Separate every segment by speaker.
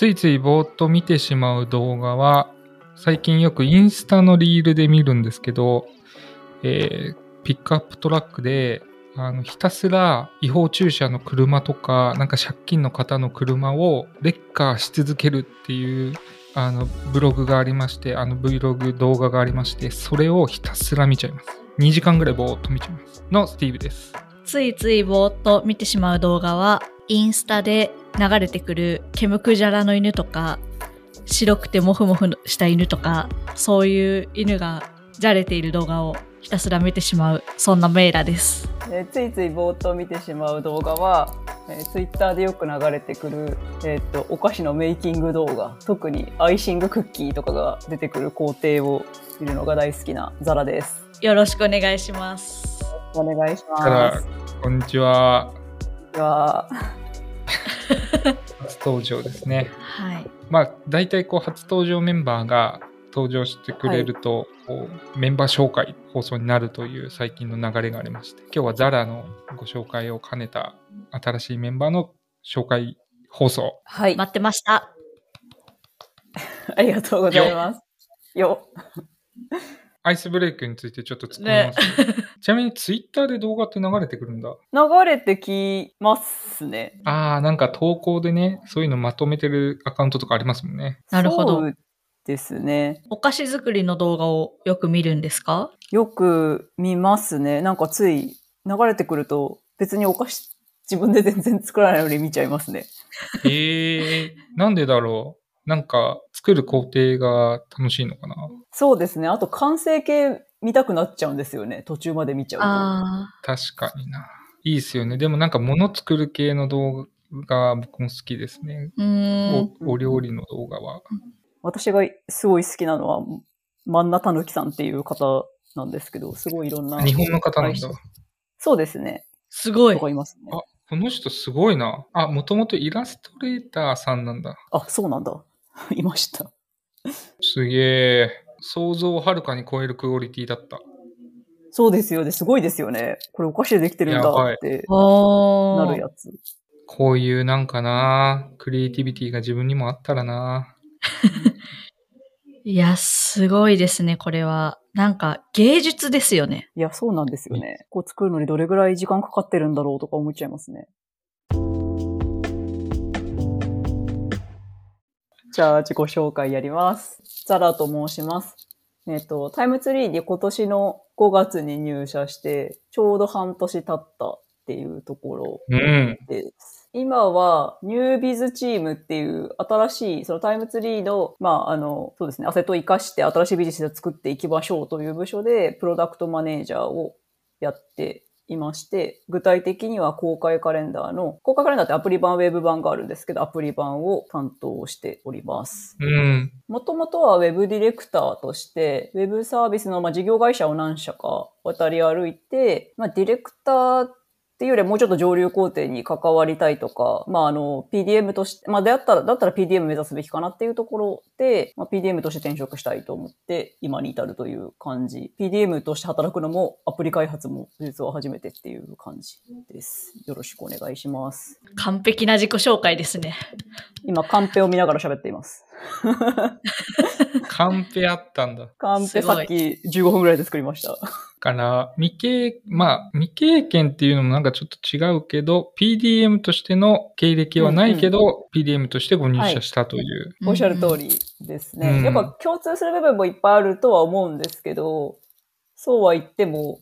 Speaker 1: ついついぼーっと見てしまう動画は、最近よくインスタのリールで見るんですけど、えーピックアップトラックで、あの、ひたすら違法駐車の車とか、なんか借金の方の車をレッカーし続けるっていう、あの、ブログがありまして、あの Vlog 動画がありまして、それをひたすら見ちゃいます。2時間ぐらいぼーっと見ちゃいます。のスティーブです。
Speaker 2: ついついぼーっと見てしまう動画は、インスタで流れてくるケムクジャラの犬とか、白くてモフモフした犬とか、そういう犬がじゃれている動画をひたすら見てしまう、そんなメイラです。
Speaker 3: えーついついぼーっと見てしまう動画は、えツイッター Twitter でよく流れてくる、えーっとお菓子のメイキング動画特にアイシングクッキーとかが出てくる工程を見るのが大好きなザラです
Speaker 2: よろしくお願いします。
Speaker 3: お願いします、
Speaker 1: こんにちは。
Speaker 3: では
Speaker 1: 初登場ですね。
Speaker 2: はい。
Speaker 1: まあ、大体こう、初登場メンバーが登場してくれると、こうメンバー紹介放送になるという最近の流れがありまして、今日はザラのご紹介を兼ねた新しいメンバーの紹介放送。
Speaker 3: はい
Speaker 2: 待ってました。
Speaker 3: ありがとうございますよ
Speaker 1: アイスブレイクについてちょっと突っ込みます、ね、ちなみにツイッターで動画って流れてくるんだ。
Speaker 3: 流れてきますね。
Speaker 1: ああ、なんか投稿でね、そういうのまとめてるアカウントとかありますもんね。
Speaker 2: なるほど。
Speaker 3: そうですね。
Speaker 2: お菓子作りの動画をよく見るんですか？
Speaker 3: よく見ますね。なんかつい流れてくると別にお菓子自分で全然作らないのに見ちゃいますね。
Speaker 1: え えー、なんでだろう。なんか作る工程が楽しいのかな？
Speaker 3: そうですね。あと完成形見たくなっちゃうんですよね。途中まで見ちゃうと。
Speaker 2: あ
Speaker 1: 確かにな。いいですよね。でもなんか物作る系の動画僕も好きですね。おお料理の動画は。
Speaker 3: 私がすごい好きなのは、万名たぬきさんっていう方なんですけど、すごいいろんな。
Speaker 1: 日本の方なんだ。
Speaker 3: そうですね。
Speaker 2: すごい
Speaker 3: と。かいますね。
Speaker 1: あ、この人すごいな。あ、もともとイラストレーターさんなんだ。
Speaker 3: あ、そうなんだ。いました。
Speaker 1: すげえ。想像をはるかに超えるクオリティだった。
Speaker 3: そうですよね。すごいですよね。これお菓子でできてるんだってなるやつ。
Speaker 1: こういうなんかな、クリエイティビティが自分にもあったらな。
Speaker 2: いや、すごいですね、これは。なんか、芸術ですよね。
Speaker 3: いや、そうなんですよね。こう作るのにどれぐらい時間かかってるんだろうとか思っちゃいますね。じゃあ、自己紹介やります。ザラと申します。えっ、と、タイムツリーに今年の5月に入社して、ちょうど半年経ったっていうところ
Speaker 1: うん。
Speaker 3: です。今は、ニュービズチームっていう新しい、そのタイムツリーの、まあ、あの、そうですね、アセットを活かして新しいビジネスを作っていきましょうという部署で、プロダクトマネージャーをやっていまして、具体的には公開カレンダーの、公開カレンダーってアプリ版、ウェブ版があるんですけど、アプリ版を担当しております。
Speaker 1: うん。
Speaker 3: もともとはウェブディレクターとして、ウェブサービスのまあ事業会社を何社か渡り歩いて、まあ、ディレクターっていうよりはもうちょっと上流工程に関わりたいとか、まあ、あの、PDM として、まあ、であったら、だったら PDM 目指すべきかなっていうところで、まあ、PDM として転職したいと思って、今に至るという感じ。PDM として働くのも、アプリ開発も実は初めてっていう感じです。よろしくお願いします。
Speaker 2: 完璧な自己紹介ですね。
Speaker 3: 今、カンペを見ながら喋っています。
Speaker 1: カンペあったんだ。
Speaker 3: カンペさっき15分ぐらいで作りました。
Speaker 1: から、未経、まあ、未経験っていうのもなんかちょっと違うけど、PDM としての経歴はないけど、PDM としてご入社したという。
Speaker 3: おっしゃる通りですね。
Speaker 1: うん
Speaker 3: やっぱ共通する部分もいっぱいあるとは思うんですけど、そうは言っても、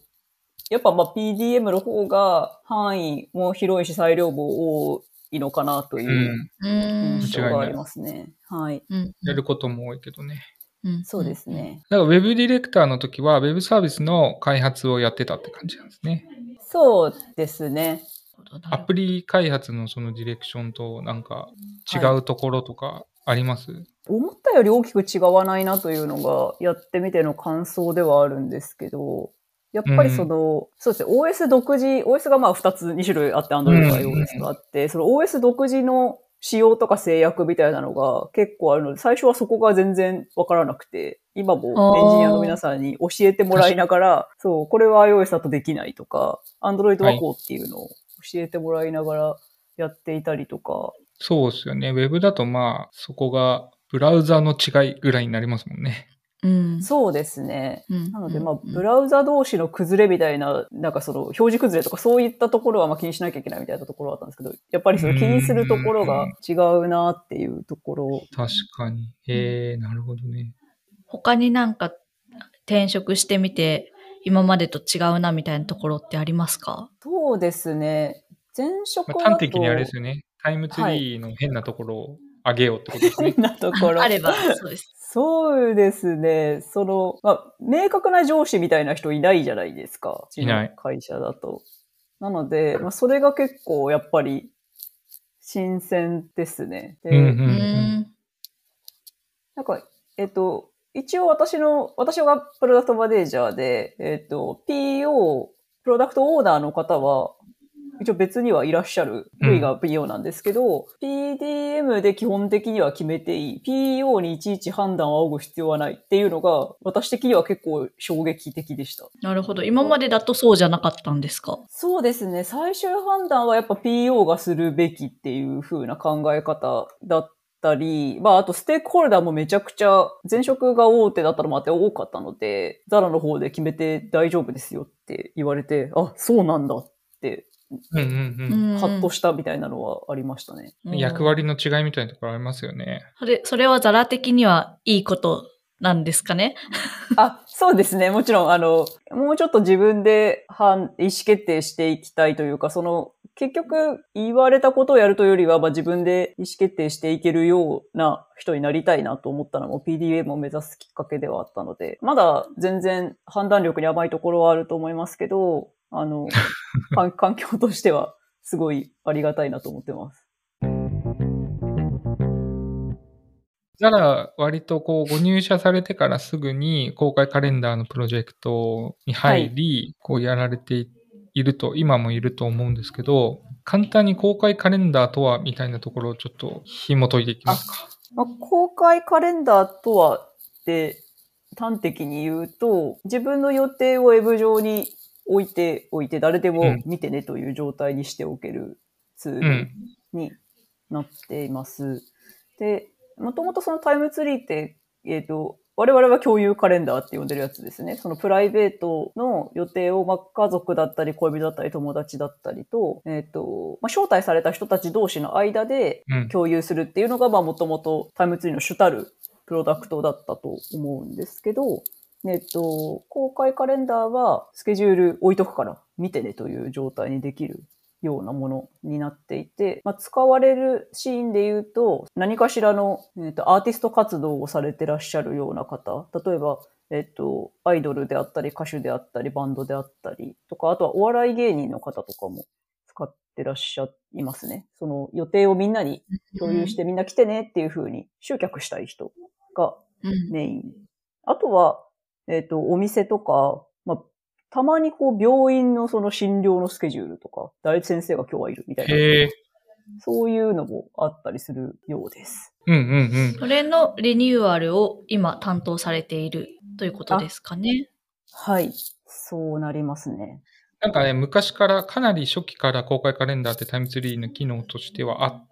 Speaker 3: やっぱまあ PDM の方が範囲も広いし裁量も多いのかなと
Speaker 1: う。
Speaker 3: いうん
Speaker 2: うん。
Speaker 3: 印象がありますね。はい。
Speaker 2: うん。
Speaker 1: やることも多いけどね。
Speaker 2: うん
Speaker 3: そうで。すね。
Speaker 1: だから Web ディレクターの時は Web サービスの開発をやってたって感じなんですね。
Speaker 3: そうですね。
Speaker 1: アプリ開発のそのディレクションとなんか違うところとかあります、
Speaker 3: 思ったより大きく違わないなというのがやってみての感想ではあるんですけど、やっぱりその、そうですね、OS 独自、OS がまあ2つ、2種類あって、Android と iOS があって、その OS 独自の仕様とか制約みたいなのが結構あるので、最初はそこが全然わからなくて、今もエンジニアの皆さんに教えてもらいながら、そう、これは iOS だとできないとか、Android はこうっていうのを教えてもらいながらやっていたりとか
Speaker 1: そうですよね。ウェブだとまあ、そこがブラウザの違いぐらいになりますもんね。
Speaker 2: うん。
Speaker 3: そうですね。
Speaker 2: うん
Speaker 3: なので、まあ、
Speaker 2: うん
Speaker 3: ブラウザ同士の崩れみたいな、なんかその、表示崩れとかそういったところはまあ気にしなきゃいけないみたいなところはあったんですけど、やっぱりその気にするところが違うなっていうところ。
Speaker 1: 確かに。へえ、なるほどね。
Speaker 2: 他になんか転職してみて、今までと違うなみたいなところってありますか？
Speaker 3: そうですね。前職
Speaker 1: ま
Speaker 3: だと、
Speaker 1: あ端的にあれですよね。タイムツリーの変なところを上げようってことですね。
Speaker 3: 変なところ。
Speaker 2: あれば、そうです。
Speaker 3: そうですね。その、まあ、明確な上司みたいな人いないじゃないですか。
Speaker 1: いない
Speaker 3: 会社だと。なので、まあ、それが結構やっぱり新鮮ですね。で、
Speaker 1: うんうん
Speaker 2: うーん。
Speaker 3: なんか、えっと、一応私の、私がプロダクトマネージャーで、えっと、PO、プロダクトオーナーの方は、一応別にはいらっしゃる。
Speaker 1: うん
Speaker 3: V が PO なんですけど、PDM で基本的には決めていい。PO にいちいち判断を仰ぐ必要はないっていうのが、私的には結構衝撃的でした。
Speaker 2: なるほど。今までだとそうじゃなかったんですか？
Speaker 3: そうですね。最終判断はやっぱ PO がするべきっていう風な考え方だったり、まああとステークホルダーもめちゃくちゃ前職が大手だったのもあって多かったので、ザラの方で決めて大丈夫ですよって言われて、あ、そうなんだって、
Speaker 1: うんうん
Speaker 2: ん
Speaker 3: ハッとしたみたいなのはありましたね。
Speaker 1: うん。役割の違いみたいなところありますよね。
Speaker 2: それ、それはザラ的にはいいことなんですかね？
Speaker 3: あ、そうですね。もちろん、あの、もうちょっと自分で判意思決定していきたいというか、その、結局、言われたことをやるというよりは、まあ、自分で意思決定していけるような人になりたいなと思ったのも PDM を目指すきっかけではあったので、まだ全然判断力に甘いところはあると思いますけど、あの、環環境としてはすごいありがたいなと思ってます。
Speaker 1: ザラ、割とこう、ご入社されてからすぐに公開カレンダーのプロジェクトに入り、こうやられていると、今もいると思うんですけど、簡単に公開カレンダーとは、みたいなところをちょっと紐解いていきますか？
Speaker 3: まあ、公開カレンダーとはって端的に言うと、自分の予定をウェブ上に置いておいて、誰でも
Speaker 1: うん
Speaker 3: 見てねという状態にしておけるツール
Speaker 1: うん。
Speaker 3: になっています。で、もともとそのタイムツリーって、えっ、と、我々は共有カレンダーって呼んでるやつですね。そのプライベートの予定を、まあ、家族だったり、恋人だったり、友達だったりと、えっ、と、まあ、招待された人たち同士の間で
Speaker 1: うん。
Speaker 3: 共有するっていうのが、まあ、もともとタイムツリーの主たるプロダクトだったと思うんですけど、えっと、公開カレンダーはスケジュール置いとくから見てねという状態にできるようなものになっていて、まあ、使われるシーンで言うと、何かしらの、えっと、アーティスト活動をされてらっしゃるような方、例えば、えっと、アイドルであったり、歌手であったり、バンドであったりとか、あとはお笑い芸人の方とかも使ってらっしゃいますね。その予定をみんなに共有してみんな来てねっていう風に集客したい人が
Speaker 2: うん。
Speaker 3: メイン。あとは、えっ、と、お店とか、まあ、たまにこう、病院のその診療のスケジュールとか、誰先生が今日はいるみたいな。そういうのもあったりするようです。
Speaker 1: うんうんうん。
Speaker 2: それのリニューアルを今担当されているということですかね。
Speaker 3: はい。そうなりますね。
Speaker 1: なんかね、昔から、かなり初期から公開カレンダーってタイムツリーの機能としてはあって、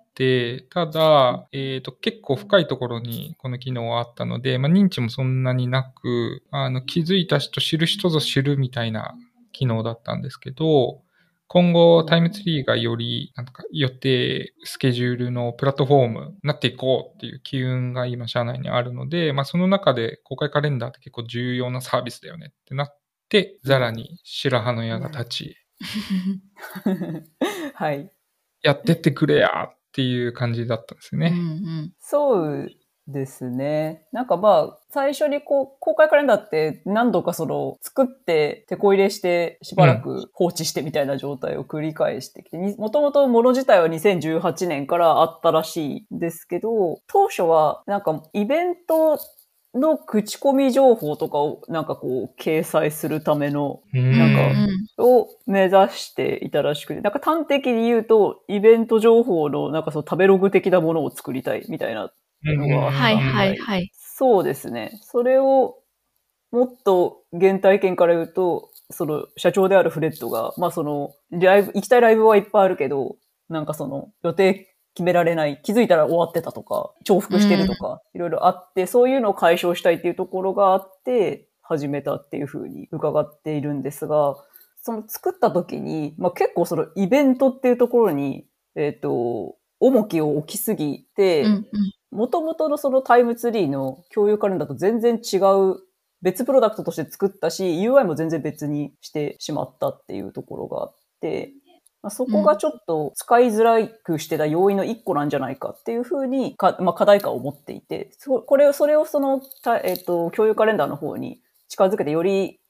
Speaker 1: ただ、えっ、と、結構深いところにこの機能はあったので、まあ、認知もそんなになく、あの、気づいた人知る人ぞ知るみたいな機能だったんですけど、今後タイムツリーがより、なんか予定、スケジュールのプラットフォームになっていこうっていう機運が今社内にあるので、まあその中で公開カレンダーって結構重要なサービスだよねってなって、ザラに白羽の矢が立ち、
Speaker 3: はい。
Speaker 1: やってってくれやっていう感じだったんですよ
Speaker 2: うんう
Speaker 1: ね。
Speaker 2: ん。
Speaker 3: そうですね。なんかまあ、最初にこう、公開カレンダーって何度かその、作って、手こ入れして、しばらく放置してみたいな状態を繰り返してきて、もともともの自体は2018年からあったらしいんですけど、当初はなんかイベントの口コミ情報とかをなんかこう、掲載するための
Speaker 1: うん
Speaker 3: なんか
Speaker 2: うん
Speaker 3: を目指していたらしくて、なんか端的に言うと、イベント情報のなんかその食べログ的なものを作りたいみたいな
Speaker 1: うん
Speaker 3: のが
Speaker 2: はいはいはい。
Speaker 3: そうですね。それをもっと原体験から言うと、その社長であるフレッドが、まあそのライブ、行きたいライブはいっぱいあるけど、なんかその予定決められない、気づいたら終わってたとか、重複してるとか、いろいろあって、そういうのを解消したいっていうところがあって、始めたっていうふうに伺っているんですが、その作った時に、まあ、結構そのイベントっていうところに、えっ、と、重きを置きすぎて、
Speaker 2: うんうん。
Speaker 3: 元々のそのタイムツリーの共有カレンダーと全然違う別プロダクトとして作ったし、UI も全然別にしてしまったっていうところがあって、まあ、そこがちょっと使いづらくしてた要因の一個なんじゃないかっていうふうにか、まあ、課題感を持っていて、そこれを、それをその、たえっ、と、共有カレンダーの方に近づけてより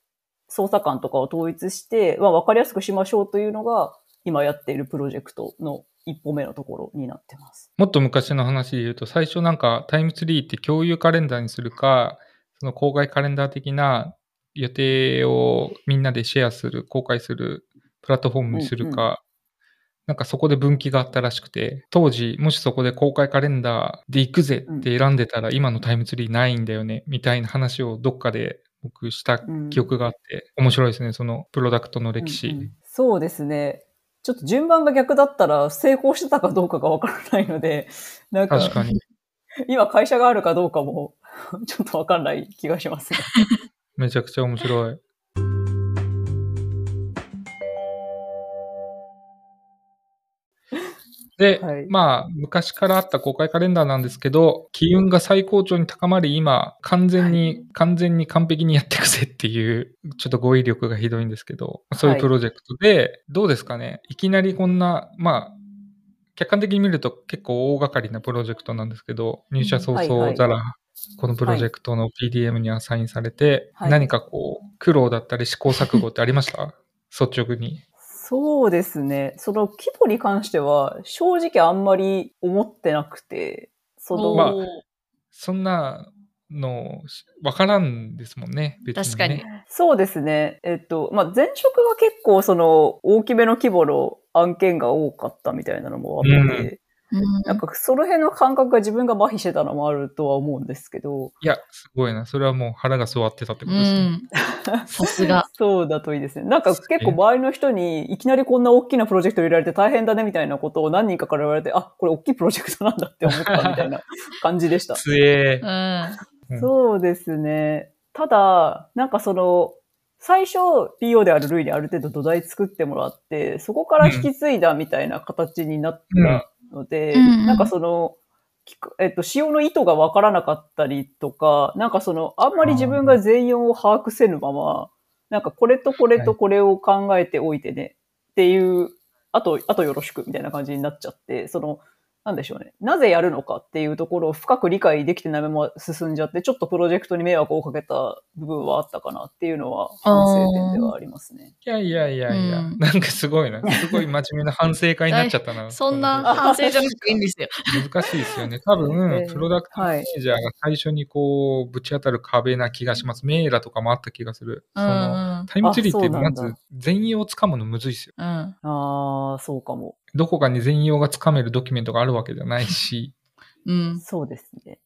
Speaker 3: 操作感とかを統一して、まあ、わかりやすくしましょうというのが、今やっているプロジェクトの一歩目のところになってます。
Speaker 1: もっと昔の話で言うと、最初なんかタイムツリーって共有カレンダーにするか、その公開カレンダー的な予定をみんなでシェアする、公開するプラットフォームにするか、なんかそこで分岐があったらしくて、当時もしそこで公開カレンダーで行くぜって選んでたら今のタイムツリーないんだよね、みたいな話をどっかで僕した
Speaker 3: うん
Speaker 1: 記憶があって、面白いですね、そのプロダクトの歴史。
Speaker 3: うんうんそうですね。ちょっと順番が逆だったら成功してたかどうかがわからないので、なんか
Speaker 1: 確かに。
Speaker 3: 今会社があるかどうかもちょっとわかんない気がしますね。
Speaker 1: めちゃくちゃ面白い。で、
Speaker 3: はい。
Speaker 1: まあ、昔からあった公開カレンダーなんですけど、機運が最高潮に高まり、今、完全に、完全に完璧にやっていくぜっていう、ちょっと語彙力がひどいんですけど、そういうプロジェクトで、どうですかね？いきなりこんな、まあ、客観的に見ると結構大掛かりなプロジェクトなんですけど、入社早々、
Speaker 3: はいはい。
Speaker 1: ザラ、このプロジェクトの PDM にアサインされて、
Speaker 3: はい。
Speaker 1: 何かこう、苦労だったり試行錯誤ってありました？率直に。
Speaker 3: そうですね。その規模に関しては正直あんまり思ってなくて、その、
Speaker 1: まあそんなの、わからんですもんね、別に、ね。
Speaker 2: 確かに。
Speaker 3: そうですね。えっと、まあ、前職は結構その大きめの規模の案件が多かったみたいなのもあって、
Speaker 1: うん
Speaker 2: うん
Speaker 3: なんかその辺の感覚が自分が麻痺してたのもあるとは思うんですけど、
Speaker 1: いや、すごいな。それはもう腹が据わってたってこ
Speaker 2: う
Speaker 1: とですね。
Speaker 2: ん。さすが。
Speaker 3: そうだといいですね。なんか結構周りの人にいきなりこんな大きなプロジェクト入れられて大変だねみたいなことを何人かから言われて、あ、これ大きいプロジェクトなんだって思ったみたいな感じでした。
Speaker 1: つえ
Speaker 2: う。ん。
Speaker 1: うん
Speaker 3: そうですね。ただ、なんかその、最初 PO である類にある程度土台作ってもらって、そこから引き継いだみたいな形になったので、
Speaker 2: うんうん。
Speaker 3: なんかその、聞くえっと、使用の意図がわからなかったりとか、なんかその、あんまり自分が全容を把握せぬまま、なんかこれとこれとこれを考えておいてねっていう、あと、あとよろしくみたいな感じになっちゃって、その、なんでしょうね。なぜやるのかっていうところを深く理解できてないまま進んじゃって、ちょっとプロジェクトに迷惑をかけた部分はあったかなっていうのは反省点ではありますね。
Speaker 1: いやいやいやいや、
Speaker 2: うん
Speaker 1: なんかすごいな。すごい真面目な反省会になっちゃったな。
Speaker 2: そんな反省じゃなくていいんですよ。
Speaker 1: 難しいですよね。多分、
Speaker 3: えー
Speaker 1: プロダクトマネージャーが最初にこう、ぶち当たる壁な気がします。メーラとかもあった気がする。
Speaker 2: う
Speaker 1: その
Speaker 2: ん。
Speaker 1: タイムツリーってまず全容をつかむのむずいですよ。
Speaker 2: うん。
Speaker 3: ああ、そうかも。
Speaker 1: どこかに全容がつかめるドキュメントがあるわけじゃないし、
Speaker 2: うん。
Speaker 3: そうですね。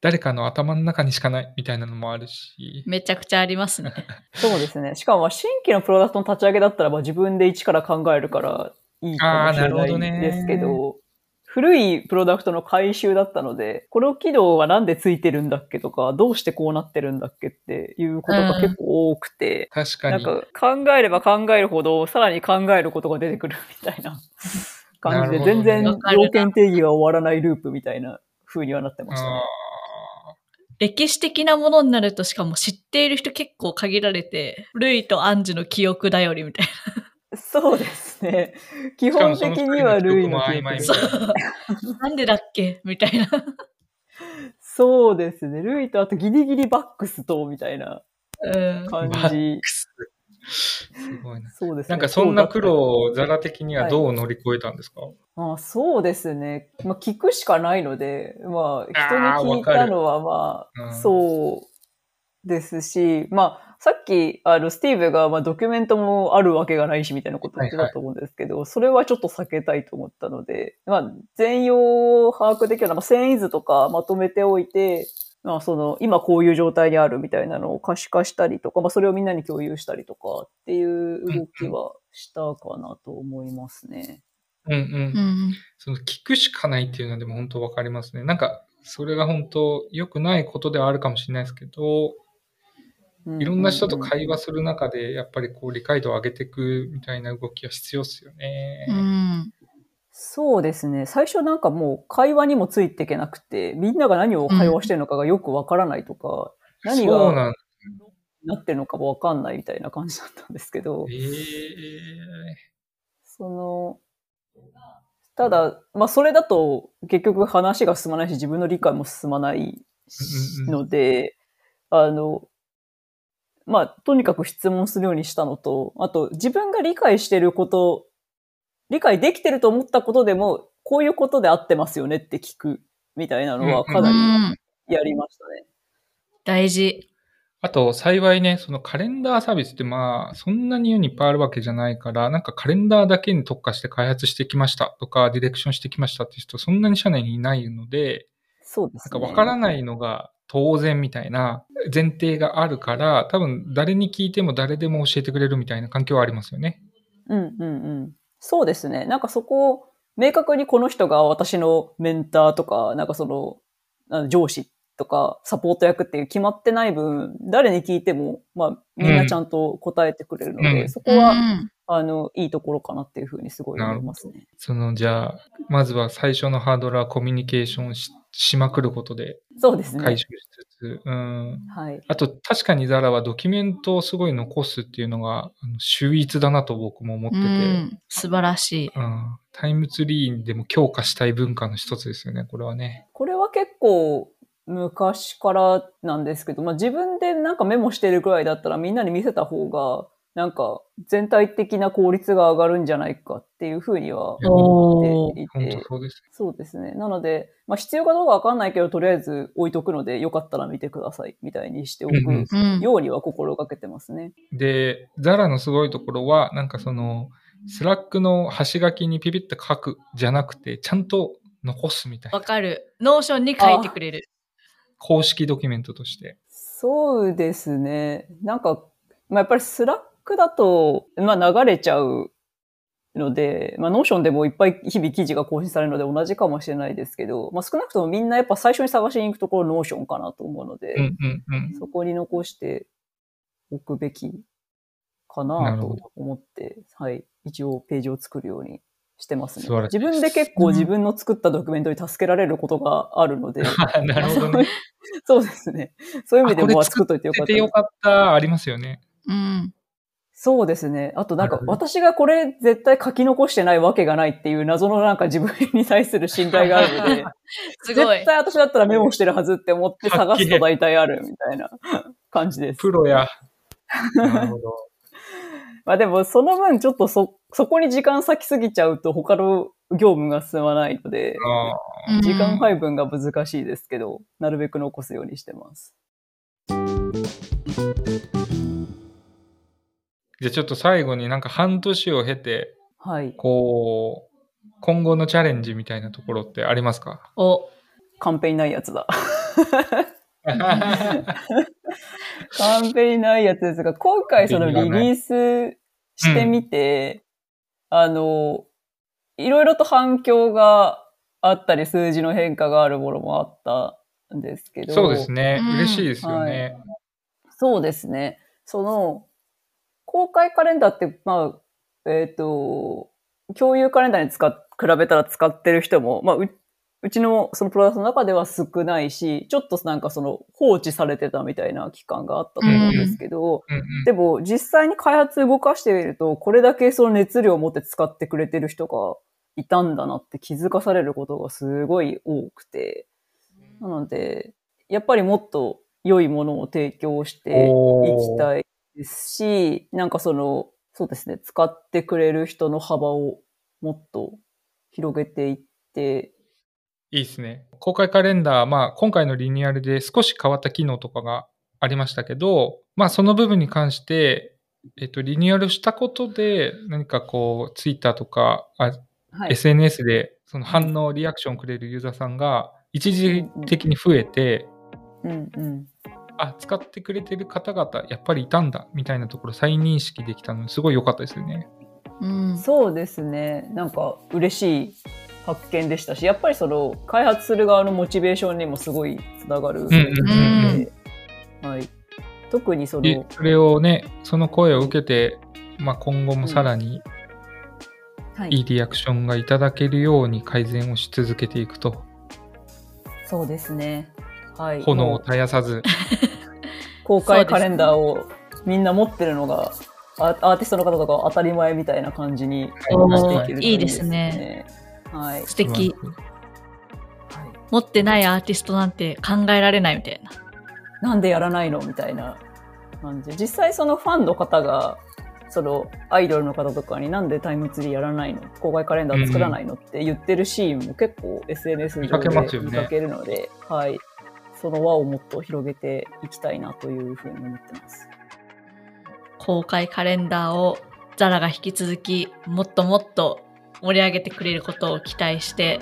Speaker 1: 誰かの頭の中にしかないみたいなのもあるし、
Speaker 2: めちゃくちゃありますね。
Speaker 3: そうですね。しかもまあ新規のプロダクトの立ち上げだったらまあ自分で一から考えるからいいかもしれ
Speaker 1: あーなるほどね
Speaker 3: ないですけど、古いプロダクトの回収だったので、この機能はなんでついてるんだっけとか、どうしてこうなってるんだっけっていうことが結構多くて、
Speaker 1: 確かに。
Speaker 3: なんか考えれば考えるほどさらに考えることが出てくるみたいな 感じで、全然要件定義が終わらないループみたいな風にはなってましたね。
Speaker 1: あ。
Speaker 2: 歴史的なものになるとしかも知っている人結構限られて、ルイとアンジュの記憶頼りみたい
Speaker 3: そうですね。基
Speaker 1: ーしかも
Speaker 3: 本的にはルイの
Speaker 1: 記憶も曖昧みたい な
Speaker 2: んでだっけ？みたいな。
Speaker 3: そうですね。ルイとあとギリギリバックスと、みたいな
Speaker 2: うん。
Speaker 3: 感じ。
Speaker 1: すごいな。
Speaker 3: そうですね。
Speaker 1: なんかそんな苦労をザラ的にはどう乗り越えたんですか、
Speaker 3: だったあそうですね。まあ、聞くしかないので、まあ、人に聞いたのは、まあ、
Speaker 1: うん
Speaker 3: そうですし、まあ、さっき、あの、スティーブが、まあ、ドキュメントもあるわけがないし、みたいなこと言ってたと思うんですけど、それはちょっと避けたいと思ったので、まあ、全容を把握できるような、まあ、遷移図とかまとめておいて、まあ、その、今こういう状態にあるみたいなのを可視化したりとか、まあ、それをみんなに共有したりとかっていう動きはしたかなと思いますね。
Speaker 1: うんうん。
Speaker 2: うん。
Speaker 1: その聞くしかないっていうのはでも本当わかりますね。なんか、それが本当良くないことではあるかもしれないですけど、いろんな人と会話する中で、やっぱりこう理解度を上げていくみたいな動きは必要ですよね。
Speaker 2: うん。
Speaker 3: そうですね。最初なんかもう会話にもついていけなくて、みんなが何を会話してるのかがよくわからないとか、
Speaker 1: うなん
Speaker 3: がなってるのかもわかんないみたいな感じだったんですけど、
Speaker 1: ええ
Speaker 3: その、ただ、まあそれだと結局話が進まないし自分の理解も進まないし
Speaker 1: うんうん
Speaker 3: ので、あの、まあとにかく質問するようにしたのと、あと自分が理解してること、理解できてると思ったことでも、こういうことで合ってますよねって聞くみたいなのはか
Speaker 2: う
Speaker 3: なり
Speaker 2: ん。
Speaker 3: やりましたね。
Speaker 2: 大事。
Speaker 1: あと、幸いね、そのカレンダーサービスってまあ、そんなに世にいっぱいあるわけじゃないから、なんかカレンダーだけに特化して開発してきましたとか、ディレクションしてきましたっていう人、そんなに社内にいないので、
Speaker 3: そうですね。
Speaker 1: なんかわからないのが当然みたいな前提があるから、多分誰に聞いても誰でも教えてくれるみたいな環境はありますよね。
Speaker 3: うんうんうん。そうですね。なんかそこを、明確にこの人が私のメンターとか、なんかその、あの上司とか、サポート役っていう決まってない分、誰に聞いても、まあ、みんなちゃんと答えてくれるので、
Speaker 1: うん
Speaker 3: そこは、
Speaker 2: うん
Speaker 3: あの、いいところかなっていうふうにすごい思いますね。
Speaker 1: その、じゃあ、まずは最初のハードルはコミュニケーションししまくることで
Speaker 3: そうですね。
Speaker 1: 解消しつつ、うん。
Speaker 3: はい。
Speaker 1: あと、確かにザラはドキュメントをすごい残すっていうのが、秀逸だなと僕も思って
Speaker 2: う
Speaker 1: て、
Speaker 2: ん。素晴らしい。
Speaker 1: うん、タイムツリーでも強化したい文化の一つですよね、これはね。
Speaker 3: これは結構、昔からなんですけど、まあ自分でなんかメモしてるくらいだったらみんなに見せた方が、なんか全体的な効率が上がるんじゃないかっていうふうには思っていて、
Speaker 1: そうです。
Speaker 3: そうですね。なので、まあ必要かどうかわかんないけど、とりあえず置いとくので、よかったら見てくださいみたいにしておく
Speaker 1: うん
Speaker 2: うん。
Speaker 3: ようには心がけてますね。
Speaker 1: で、 Zaraのすごいところは、なんかその、 Slackの端書きにピピッと書くじゃなくて、ちゃんと残すみたいな。
Speaker 2: わかる。 Notionに書いてくれる。
Speaker 1: 公式ドキュメントとして。
Speaker 3: そうですね。なんか、まあ、やっぱり Slackだと、まあ、流れちゃうので、まあ、 Notionでもいっぱい日々記事が更新されるので同じかもしれないですけど、まあ、少なくともみんなやっぱ最初に探しに行くところ Notionかなと思うので、
Speaker 1: うんうんうん。
Speaker 3: そこに残しておくべきかなと思って、はい。一応ページを作るようにしてますね自分で結構自分の作ったドキュメントに助けられることがあるので、
Speaker 1: なるほどね。
Speaker 3: そうですね。そういう意味でも作っといてよかった
Speaker 1: てよかった、ありますよね。
Speaker 2: うん。
Speaker 3: そうですね。あとなんか私がこれ絶対書き残してないわけがないっていう謎のなんか自分に対する信頼があるので、
Speaker 2: すごい
Speaker 3: 絶。対私だったらメモしてるはずって思って探すと大体あるみたいな感じです。
Speaker 1: プロや。なるほど。
Speaker 3: まあでもその分ちょっとそ、そこに時間割きすぎちゃうと他の業務が進まないので、時間配分が難しいですけど、なるべく残すようにしてます。
Speaker 1: じゃあちょっと最後になんか半年を経て、
Speaker 3: はい。
Speaker 1: こう、今後のチャレンジみたいなところってありますか？
Speaker 2: お、
Speaker 3: カンペにないやつだ。カンペにないやつですが、今回そのリリースしてみて、あの、いろいろと反響があったり、数字の変化があるものもあったんですけど。
Speaker 1: そうですね。
Speaker 2: うん
Speaker 1: 嬉しいですよね。
Speaker 3: そうですね。その、公開カレンダーって、まあ、えっ、と、共有カレンダーに使っ、比べたら使ってる人も、まあ、ううちのそのプロダクトの中では少ないし、ちょっとなんかその放置されてたみたいな期間があったと思うんですけど、
Speaker 1: うんうん。
Speaker 3: でも実際に開発動かしてみると、これだけその熱量を持って使ってくれてる人がいたんだなって気づかされることがすごい多くて、なので、やっぱりもっと良いものを提供していきたいですし、なんかその、そうですね、使ってくれる人の幅をもっと広げていって、
Speaker 1: いいですね。公開カレンダー、まあ、今回のリニューアルで少し変わった機能とかがありましたけど、まあ、その部分に関して、えっと、リニューアルしたことで、何かこう、ツイッターとか、あ
Speaker 3: はい。
Speaker 1: SNS でその反応、リアクションをくれるユーザーさんが一時的に増えて、
Speaker 3: うんうん。
Speaker 1: あ、使ってくれてる方々、やっぱりいたんだ、みたいなところ再認識できたのですごい良かったですよね。
Speaker 2: うん。
Speaker 3: そうですね。なんか嬉しい発見でしたし、やっぱりその開発する側のモチベーションにもすごいつながるので、
Speaker 1: うんうん
Speaker 2: うん
Speaker 3: はい。特にそ
Speaker 1: で
Speaker 3: の、
Speaker 1: それをね、その声を受けて、まあ、今後もさらに
Speaker 3: はい
Speaker 1: いいリアクションがいただけるように改善をし続けていくと、
Speaker 3: そうですね。はい。
Speaker 1: 炎を絶やさず、
Speaker 3: 公開カレンダーをみんな持ってるのが、アアーティストの方とか当たり前みたいな感じに
Speaker 2: おー
Speaker 3: なっていけると
Speaker 2: いいですね。
Speaker 3: はい。
Speaker 2: 素敵。
Speaker 3: はい
Speaker 2: 持ってないアーティストなんて考えられないみたいな。
Speaker 3: なんでやらないのみたいな感じ。実際そのファンの方が、そのアイドルの方とかになんでタイムツリーやらないの？公開カレンダー作らないの？って言ってるシーンも結構 SNS 上で見かけるので、はい。その輪をもっと広げていきたいなというふうに思ってます。
Speaker 2: 公開カレンダーをザラが引き続きもっともっと盛り上げてくれることを期待して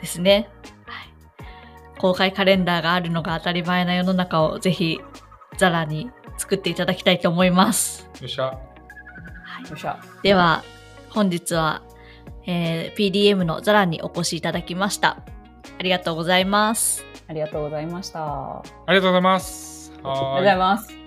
Speaker 2: ですね。はい、公開カレンダーがあるのが当たり前な世の中をぜひザラに作っていただきたいと思います。
Speaker 1: よっしゃ。
Speaker 3: よっしゃ。
Speaker 2: では本日は、えー PDM のザラにお越しいただきました。ありがとうございます。
Speaker 3: ありがとうございました。あ
Speaker 1: ありがとうございます。
Speaker 3: りがとうございます。